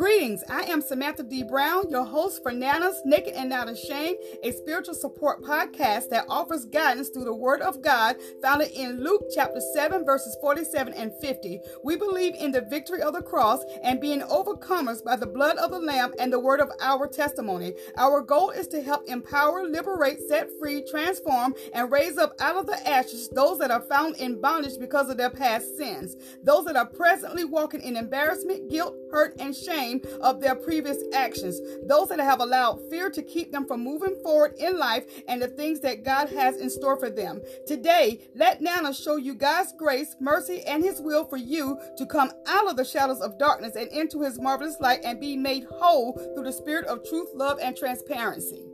Greetings, I am Samantha D. Brown, your host for Nana's Naked and Not Ashamed, a spiritual support podcast that offers guidance through the Word of God found in Luke chapter 7, verses 47 and 50. We believe in the victory of the cross and being overcomers by the blood of the Lamb and the word of our testimony. Our goal is to help empower, liberate, set free, transform, and raise up out of the ashes those that are found in bondage because of their past sins, those that are presently walking in embarrassment, guilt, hurt, and shame of their previous actions, those that have allowed fear to keep them from moving forward in life and the things that God has in store for them. Today, let Nana show you God's grace, mercy, and His will for you to come out of the shadows of darkness and into His marvelous light and be made whole through the spirit of truth, love, and transparency.